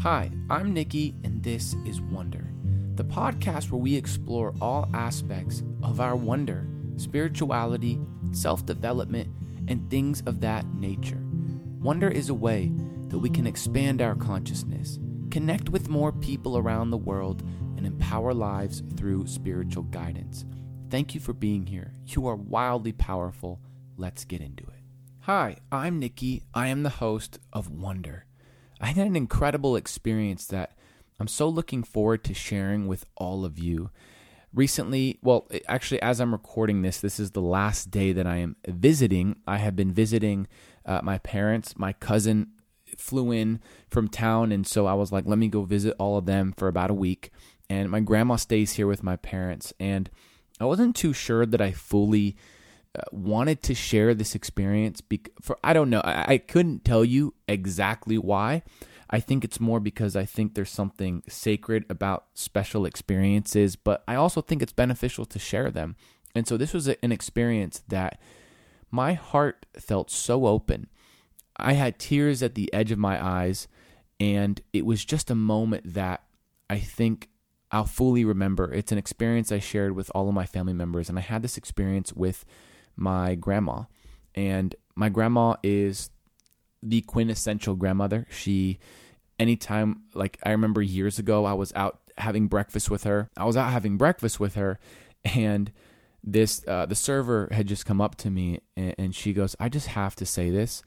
Hi, I'm Nikki, and this is Wonder, the podcast where we explore all aspects of our wonder, spirituality, self development, and things of that nature. Wonder is a way that we can expand our consciousness, connect with more people around the world, and empower lives through spiritual guidance. Thank you for being here. You are wildly powerful. Let's get into it. Hi, I'm Nikki. I am the host of Wonder. I had an incredible experience that I'm so looking forward to sharing with all of you. Recently, well, actually, as I'm recording this, this is the last day that I am visiting. I have been visiting uh, my parents. My cousin flew in from town, and so I was like, let me go visit all of them for about a week. And my grandma stays here with my parents, and I wasn't too sure that I fully wanted to share this experience bec- for I don't know I, I couldn't tell you exactly why. I think it's more because I think there's something sacred about special experiences but I also think it's beneficial to share them. And so this was an experience that my heart felt so open. I had tears at the edge of my eyes and it was just a moment that I think I'll fully remember. It's an experience I shared with all of my family members, and I had this experience with my grandma. And my grandma is the quintessential grandmother. She, anytime, like I remember years ago, I was out having breakfast with her. I was out having breakfast with her, and this uh, the server had just come up to me and, and she goes, "I just have to say this."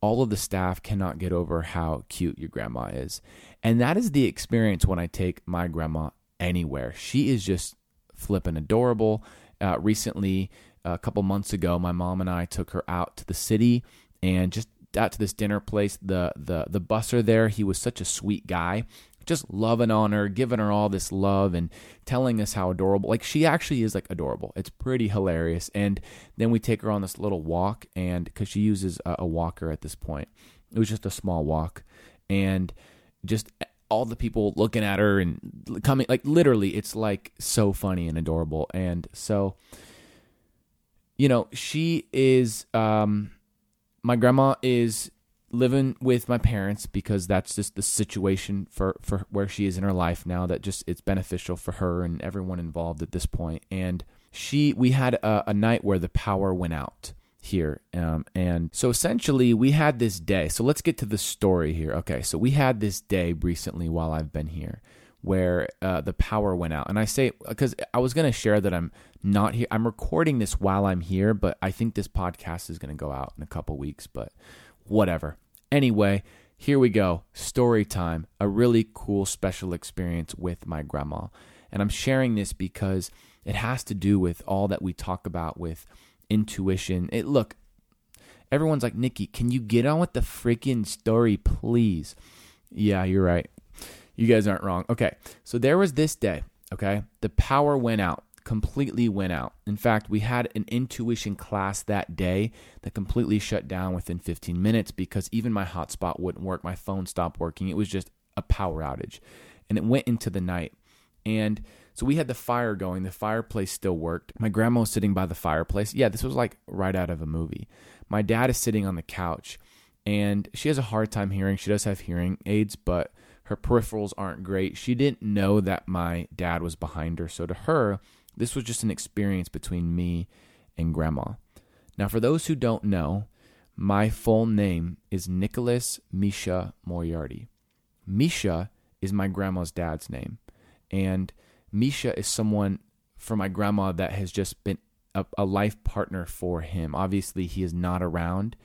All of the staff cannot get over how cute your grandma is. And that is the experience when I take my grandma anywhere. She is just flipping adorable. Uh, recently, a couple months ago, my mom and I took her out to the city and just out to this dinner place. The the the busser there, he was such a sweet guy, just loving on her, giving her all this love and telling us how adorable. Like she actually is like adorable. It's pretty hilarious. And then we take her on this little walk, and because she uses a, a walker at this point, it was just a small walk, and just all the people looking at her and coming like literally it's like so funny and adorable and so you know, she is um my grandma is living with my parents because that's just the situation for for where she is in her life now that just it's beneficial for her and everyone involved at this point. And she we had a, a night where the power went out here um, and so essentially we had this day. So let's get to the story here. Okay so we had this day recently while i've been here where uh, the power went out. And I say because I was going to share that I'm not here. I'm recording this while I'm here, but I think this podcast is going to go out in a couple weeks. But whatever. Anyway, here we go. Story time. A really cool special experience with my grandma. And I'm sharing this because it has to do with all that we talk about with intuition. It look, everyone's like, Nikki, can you get on with the freaking story, please? Yeah, you're right. You guys aren't wrong. Okay. So there was this day, okay? The power went out, completely went out. In fact, we had an intuition class that day that completely shut down within 15 minutes because even my hotspot wouldn't work. My phone stopped working. It was just a power outage. And it went into the night. And so we had the fire going. The fireplace still worked. My grandma was sitting by the fireplace. Yeah, this was like right out of a movie. My dad is sitting on the couch and she has a hard time hearing. She does have hearing aids, but her peripherals aren't great. She didn't know that my dad was behind her. So to her, this was just an experience between me and grandma. Now, for those who don't know, my full name is Nicholas Misha Moriarty. Misha is my grandma's dad's name. And Misha is someone for my grandma that has just been a, a life partner for him. Obviously, he is not around.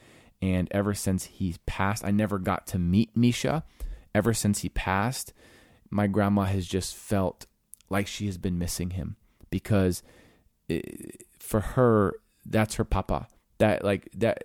And ever since he's passed, I never got to meet Misha ever since he passed, my grandma has just felt like she has been missing him because it, for her, that's her papa. That like that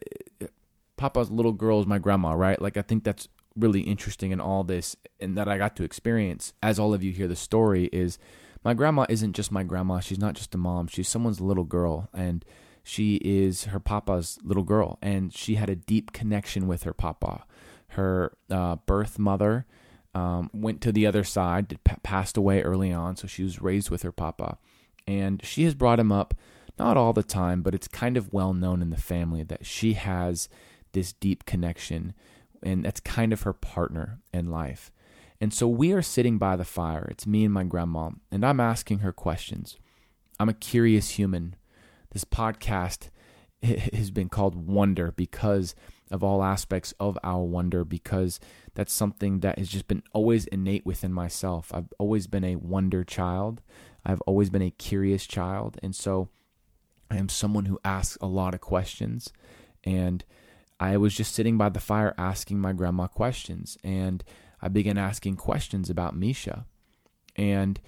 papa's little girl is my grandma, right? Like I think that's really interesting in all this and that I got to experience as all of you hear the story is my grandma isn't just my grandma. She's not just a mom. She's someone's little girl and she is her papa's little girl and she had a deep connection with her papa her uh, birth mother um, went to the other side, passed away early on, so she was raised with her papa. And she has brought him up, not all the time, but it's kind of well known in the family that she has this deep connection, and that's kind of her partner in life. And so we are sitting by the fire. It's me and my grandma, and I'm asking her questions. I'm a curious human. This podcast has been called Wonder because of all aspects of our wonder, because that's something that has just been always innate within myself. I've always been a wonder child, I've always been a curious child. And so I am someone who asks a lot of questions. And I was just sitting by the fire asking my grandma questions. And I began asking questions about Misha. And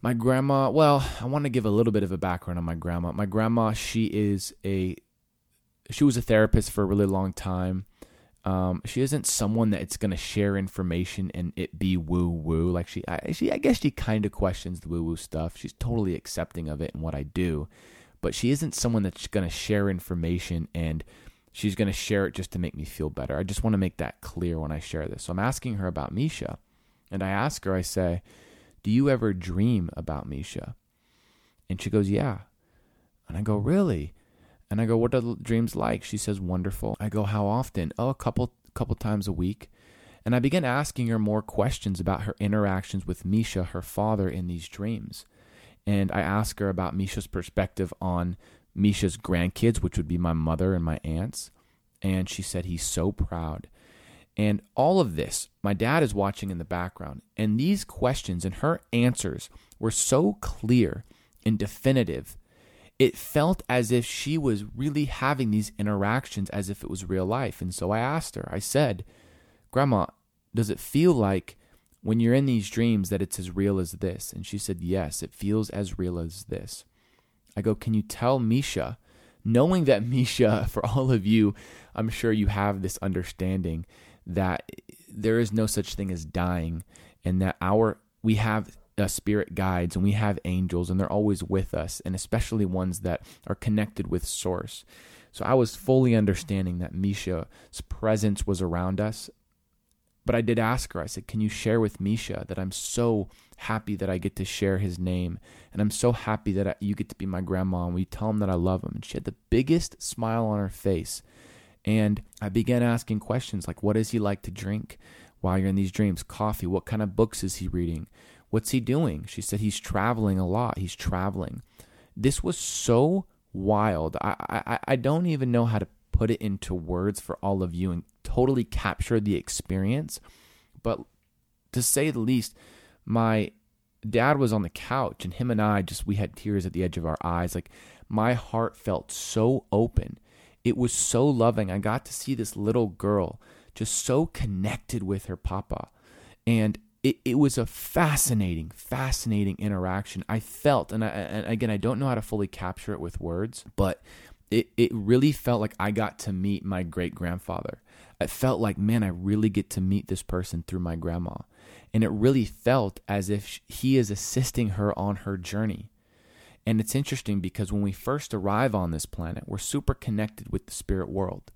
my grandma, well, I want to give a little bit of a background on my grandma. My grandma, she is a she was a therapist for a really long time. Um, she isn't someone that's going to share information and it be woo woo. Like she, I, she, I guess she kind of questions the woo woo stuff. She's totally accepting of it and what I do, but she isn't someone that's going to share information and she's going to share it just to make me feel better. I just want to make that clear when I share this. So I'm asking her about Misha, and I ask her, I say, "Do you ever dream about Misha?" And she goes, "Yeah." And I go, "Really?" And I go, "What are the dreams like?" She says, "Wonderful." I go, "How often?" "Oh, a couple couple times a week." And I begin asking her more questions about her interactions with Misha, her father, in these dreams. And I ask her about Misha's perspective on Misha's grandkids, which would be my mother and my aunts. And she said he's so proud. And all of this, my dad is watching in the background. And these questions and her answers were so clear and definitive it felt as if she was really having these interactions as if it was real life. And so I asked her, I said, Grandma, does it feel like when you're in these dreams that it's as real as this? And she said, Yes, it feels as real as this. I go, Can you tell Misha, knowing that Misha, for all of you, I'm sure you have this understanding that there is no such thing as dying and that our we have uh, spirit guides and we have angels and they're always with us and especially ones that are connected with source. So i was fully understanding that misha's presence was around us but i did ask her i said can you share with misha that i'm so happy that i get to share his name and i'm so happy that I, you get to be my grandma and we tell him that i love him? And she had the biggest smile on her face and i began asking questions like what does he like to drink while you're in these dreams? Coffee? What kind of books is he reading What's he doing? She said he's traveling a lot. He's traveling. This was so wild. I, I, I don't even know how to put it into words for all of you and totally capture the experience. But to say the least, my dad was on the couch and him and I just, we had tears at the edge of our eyes. Like my heart felt so open. It was so loving. I got to see this little girl just so connected with her papa. And it, it was a fascinating, fascinating interaction. I felt, and, I, and again, I don't know how to fully capture it with words, but it, it really felt like I got to meet my great grandfather. It felt like, man, I really get to meet this person through my grandma. And it really felt as if he is assisting her on her journey. And it's interesting because when we first arrive on this planet, we're super connected with the spirit world.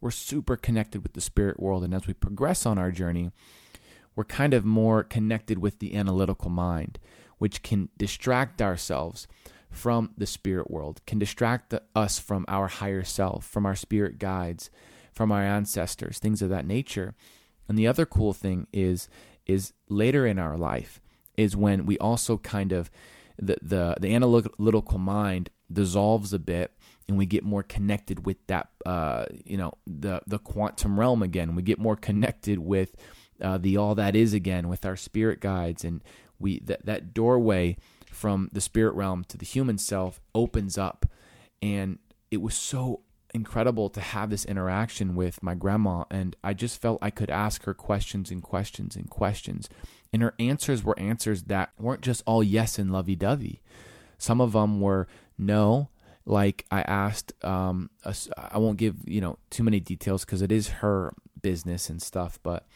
We're super connected with the spirit world. And as we progress on our journey, we're kind of more connected with the analytical mind, which can distract ourselves from the spirit world, can distract us from our higher self, from our spirit guides, from our ancestors, things of that nature. And the other cool thing is is later in our life is when we also kind of the the, the analytical mind dissolves a bit and we get more connected with that uh, you know the the quantum realm again we get more connected with uh, the all that is again with our spirit guides. And we that that doorway from the spirit realm to the human self opens up. And it was so incredible to have this interaction with my grandma. And I just felt I could ask her questions and questions and questions. And her answers were answers that weren't just all yes and lovey-dovey. Some of them were no like I asked um I won't give you know too many details because it is her business and stuff but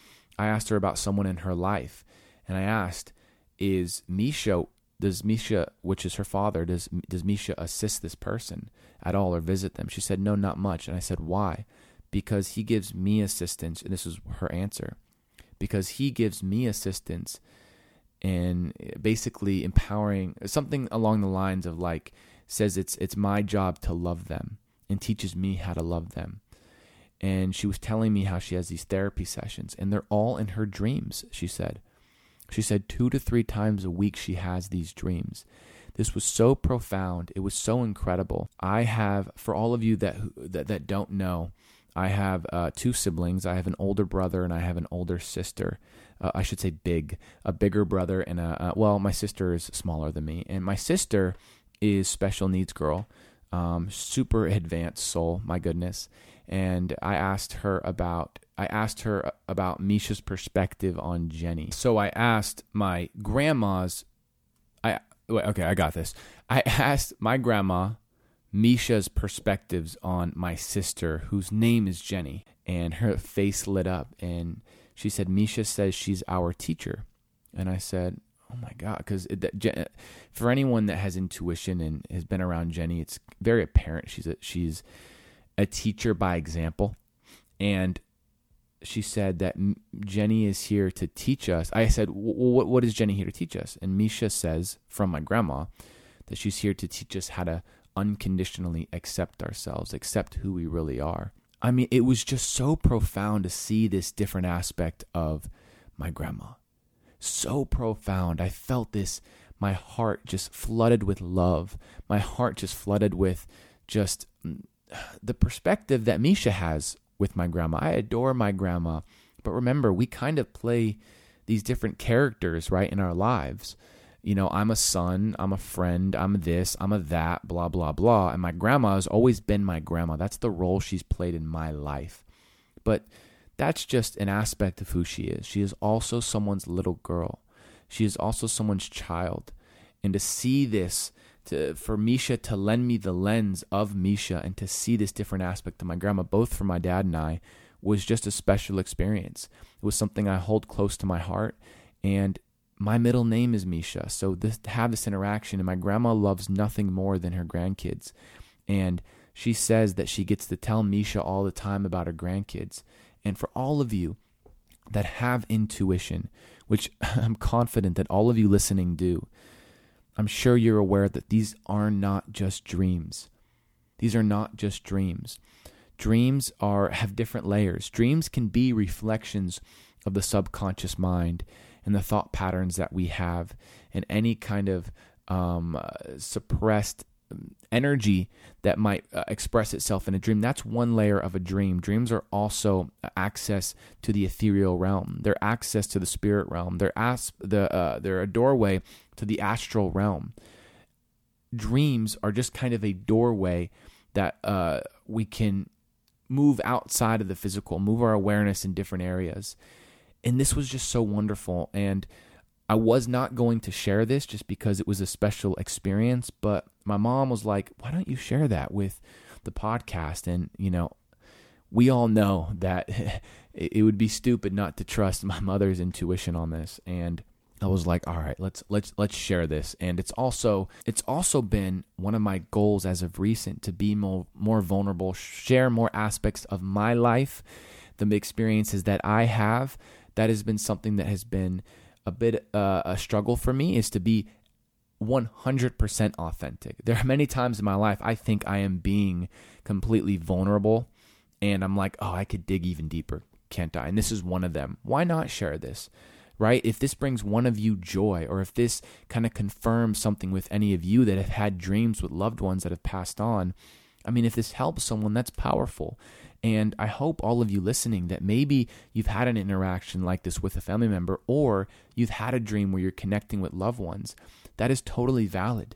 I asked her about someone in her life, and I asked, "Is Misha? Does Misha, which is her father, does does Misha assist this person at all or visit them?" She said, "No, not much." And I said, "Why?" Because he gives me assistance, and this is her answer. Because he gives me assistance and basically empowering something along the lines of like says it's it's my job to love them and teaches me how to love them and she was telling me how she has these therapy sessions and they're all in her dreams, she said. She said 2 to 3 times a week she has these dreams. This was so profound. It was so incredible. I have for all of you that that, that don't know, I have uh, two siblings. I have an older brother and I have an older sister. Uh, I should say big, a bigger brother and a uh, well, my sister is smaller than me, and my sister is special needs girl, um, super advanced soul. My goodness, and I asked her about I asked her about Misha's perspective on Jenny. So I asked my grandma's. I wait, okay, I got this. I asked my grandma Misha's perspectives on my sister, whose name is Jenny, and her face lit up. And she said, Misha says she's our teacher. And I said, Oh my God. Because for anyone that has intuition and has been around Jenny, it's very apparent she's a, she's a teacher by example. And she said that Jenny is here to teach us. I said, what, what is Jenny here to teach us? And Misha says from my grandma that she's here to teach us how to unconditionally accept ourselves, accept who we really are. I mean, it was just so profound to see this different aspect of my grandma. So profound. I felt this, my heart just flooded with love. My heart just flooded with just mm, the perspective that Misha has with my grandma. I adore my grandma. But remember, we kind of play these different characters, right, in our lives you know, I'm a son, I'm a friend, I'm this, I'm a that, blah, blah, blah. And my grandma has always been my grandma. That's the role she's played in my life. But that's just an aspect of who she is. She is also someone's little girl, she is also someone's child. And to see this, to, for Misha to lend me the lens of Misha and to see this different aspect of my grandma, both for my dad and I, was just a special experience. It was something I hold close to my heart. And my middle name is Misha. So this to have this interaction, and my grandma loves nothing more than her grandkids. And she says that she gets to tell Misha all the time about her grandkids. And for all of you that have intuition, which I'm confident that all of you listening do, I'm sure you're aware that these are not just dreams. These are not just dreams. Dreams are have different layers. Dreams can be reflections of the subconscious mind and the thought patterns that we have and any kind of um, uh, suppressed energy that might uh, express itself in a dream. That's one layer of a dream. Dreams are also access to the ethereal realm. They're access to the spirit realm. They're as- the uh, they're a doorway to the astral realm. Dreams are just kind of a doorway that uh, we can move outside of the physical, move our awareness in different areas and this was just so wonderful and I was not going to share this just because it was a special experience, but my mom was like, "Why don't you share that with the podcast?" And you know, we all know that it would be stupid not to trust my mother's intuition on this and I was like, "All right, let's let's let's share this." And it's also it's also been one of my goals as of recent to be more more vulnerable, share more aspects of my life, the experiences that I have that has been something that has been a bit uh, a struggle for me is to be 100% authentic. There are many times in my life I think I am being completely vulnerable and I'm like, "Oh, I could dig even deeper, can't I?" And this is one of them. Why not share this? Right? If this brings one of you joy or if this kind of confirms something with any of you that have had dreams with loved ones that have passed on, I mean, if this helps someone, that's powerful. And I hope all of you listening that maybe you've had an interaction like this with a family member or you've had a dream where you're connecting with loved ones. That is totally valid.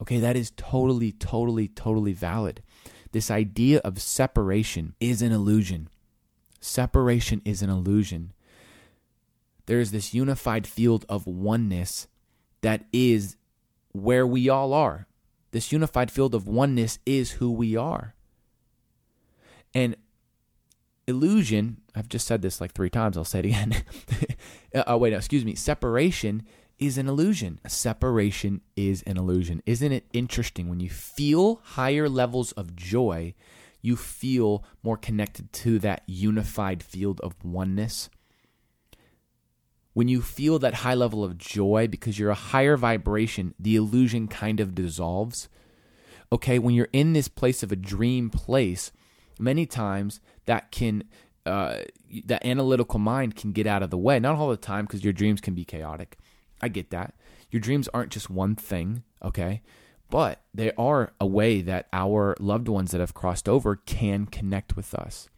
Okay, that is totally, totally, totally valid. This idea of separation is an illusion. Separation is an illusion. There is this unified field of oneness that is where we all are. This unified field of oneness is who we are. And illusion, I've just said this like three times, I'll say it again. Oh, wait, no, excuse me. Separation is an illusion. A Separation is an illusion. Isn't it interesting when you feel higher levels of joy, you feel more connected to that unified field of oneness? When you feel that high level of joy because you're a higher vibration, the illusion kind of dissolves. Okay, when you're in this place of a dream place, many times that can uh, that analytical mind can get out of the way. Not all the time because your dreams can be chaotic. I get that. Your dreams aren't just one thing, okay? But they are a way that our loved ones that have crossed over can connect with us.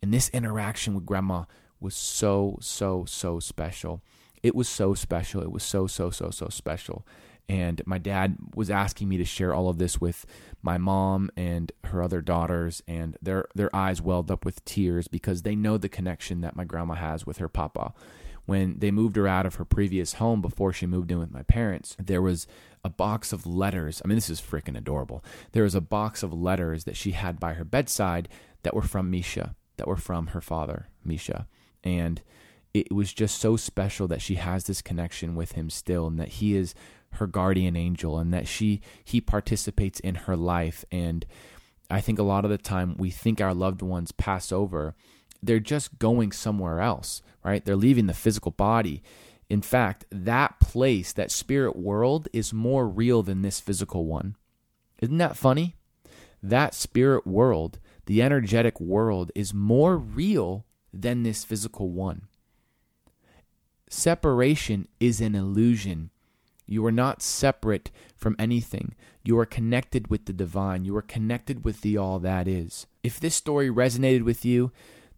And this interaction with grandma was so, so, so special. It was so special. It was so, so, so, so special. And my dad was asking me to share all of this with my mom and her other daughters, and their their eyes welled up with tears because they know the connection that my grandma has with her papa. When they moved her out of her previous home before she moved in with my parents, there was a box of letters. I mean, this is freaking adorable. There was a box of letters that she had by her bedside that were from Misha, that were from her father, Misha. And it was just so special that she has this connection with him still and that he is her guardian angel and that she he participates in her life and I think a lot of the time we think our loved ones pass over they're just going somewhere else right they're leaving the physical body in fact that place that spirit world is more real than this physical one isn't that funny that spirit world the energetic world is more real than this physical one separation is an illusion you are not separate from anything. You are connected with the divine. You are connected with the all that is. If this story resonated with you,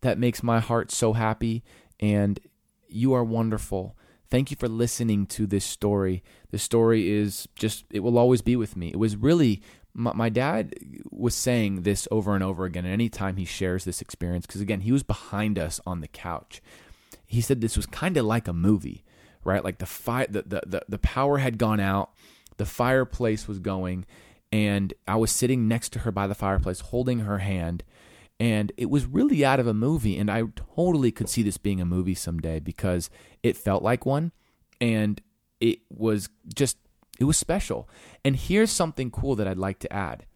that makes my heart so happy, and you are wonderful. Thank you for listening to this story. The story is just, it will always be with me. It was really, my, my dad was saying this over and over again. And anytime he shares this experience, because again, he was behind us on the couch, he said this was kind of like a movie right? Like the fire, the, the, the, the power had gone out, the fireplace was going, and I was sitting next to her by the fireplace, holding her hand. And it was really out of a movie. And I totally could see this being a movie someday because it felt like one. And it was just, it was special. And here's something cool that I'd like to add.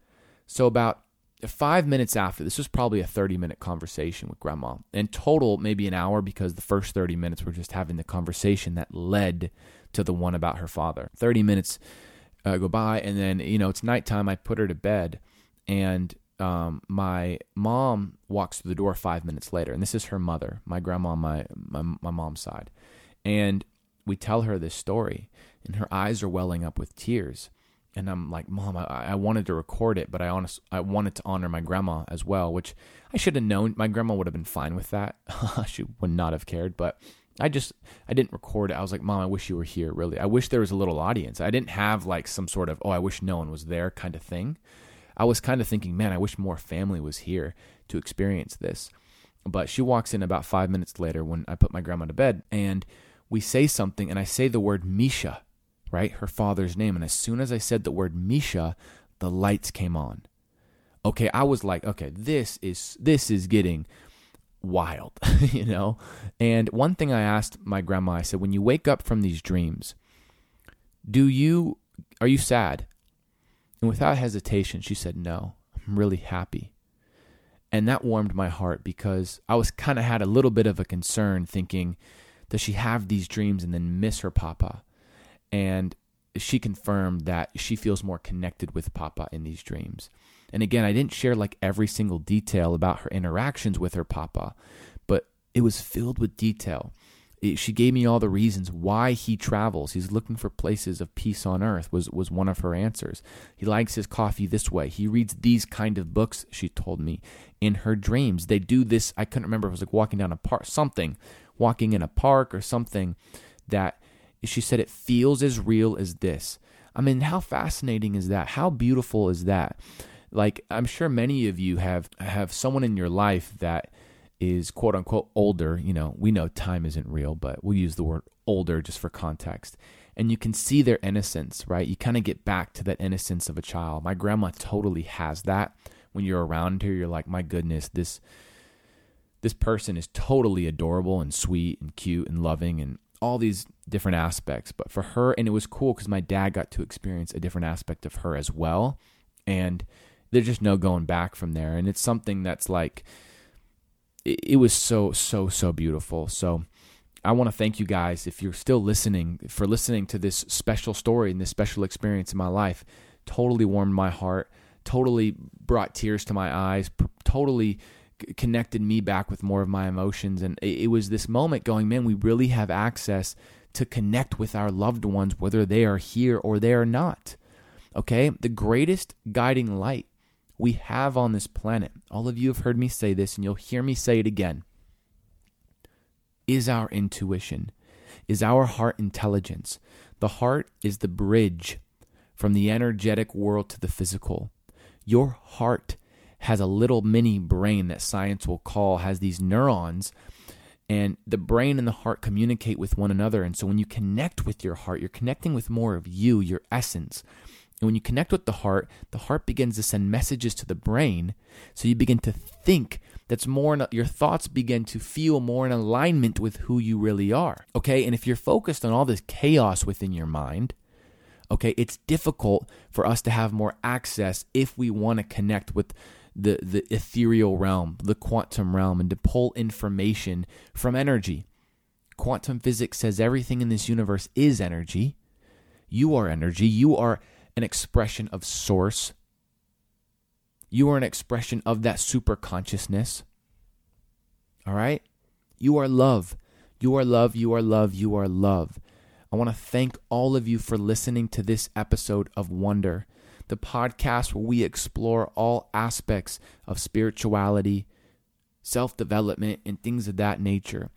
So, about five minutes after this was probably a 30 minute conversation with grandma in total maybe an hour because the first 30 minutes were just having the conversation that led to the one about her father 30 minutes uh, go by and then you know it's nighttime i put her to bed and um, my mom walks through the door five minutes later and this is her mother my grandma my, my, my mom's side and we tell her this story and her eyes are welling up with tears and I'm like, Mom, I, I wanted to record it, but I honest, I wanted to honor my grandma as well, which I should have known. My grandma would have been fine with that. she would not have cared, but I just, I didn't record it. I was like, Mom, I wish you were here. Really, I wish there was a little audience. I didn't have like some sort of, oh, I wish no one was there kind of thing. I was kind of thinking, man, I wish more family was here to experience this. But she walks in about five minutes later when I put my grandma to bed, and we say something, and I say the word Misha right? Her father's name. And as soon as I said the word Misha, the lights came on. Okay, I was like, okay, this is this is getting wild, you know? And one thing I asked my grandma, I said, when you wake up from these dreams, do you are you sad? And without hesitation, she said, No, I'm really happy. And that warmed my heart because I was kind of had a little bit of a concern thinking, does she have these dreams and then miss her papa? and she confirmed that she feels more connected with Papa in these dreams. And again, I didn't share like every single detail about her interactions with her Papa, but it was filled with detail. It, she gave me all the reasons why he travels. He's looking for places of peace on earth was was one of her answers. He likes his coffee this way. He reads these kind of books, she told me. In her dreams, they do this. I couldn't remember if it was like walking down a park, something, walking in a park or something that she said it feels as real as this. I mean, how fascinating is that? How beautiful is that? Like, I'm sure many of you have have someone in your life that is quote unquote older. You know, we know time isn't real, but we'll use the word older just for context. And you can see their innocence, right? You kind of get back to that innocence of a child. My grandma totally has that. When you're around her, you're like, my goodness, this this person is totally adorable and sweet and cute and loving and all these different aspects. But for her, and it was cool because my dad got to experience a different aspect of her as well. And there's just no going back from there. And it's something that's like, it, was so, so, so beautiful. So I want to thank you guys if you're still listening for listening to this special story and this special experience in my life. Totally warmed my heart, totally brought tears to my eyes, totally connected me back with more of my emotions. And it was this moment going, man, we really have access to connect with our loved ones, whether they are here or they are not. Okay? The greatest guiding light we have on this planet, all of you have heard me say this, and you'll hear me say it again, is our intuition, is our heart intelligence. The heart is the bridge from the energetic world to the physical. Your heart has a little mini brain that science will call has these neurons and the brain and the heart communicate with one another and so when you connect with your heart you're connecting with more of you your essence and when you connect with the heart the heart begins to send messages to the brain so you begin to think that's more in, your thoughts begin to feel more in alignment with who you really are okay and if you're focused on all this chaos within your mind okay it's difficult for us to have more access if we want to connect with the, the ethereal realm, the quantum realm, and to pull information from energy. Quantum physics says everything in this universe is energy. You are energy. You are an expression of source. You are an expression of that super consciousness. All right? You are love. You are love. You are love. You are love. I want to thank all of you for listening to this episode of Wonder the podcast where we explore all aspects of spirituality, self development, and things of that nature.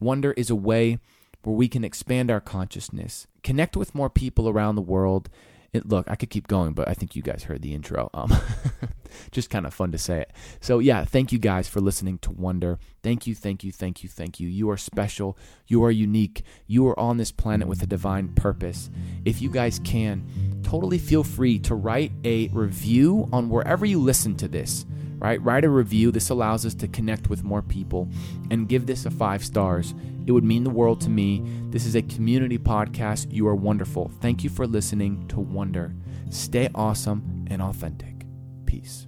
Wonder is a way where we can expand our consciousness, connect with more people around the world, it, look, I could keep going, but I think you guys heard the intro. Um, just kind of fun to say it. So, yeah, thank you guys for listening to Wonder. Thank you, thank you, thank you, thank you. You are special. You are unique. You are on this planet with a divine purpose. If you guys can, totally feel free to write a review on wherever you listen to this right? Write a review. This allows us to connect with more people and give this a five stars. It would mean the world to me. This is a community podcast. You are wonderful. Thank you for listening to Wonder. Stay awesome and authentic. Peace.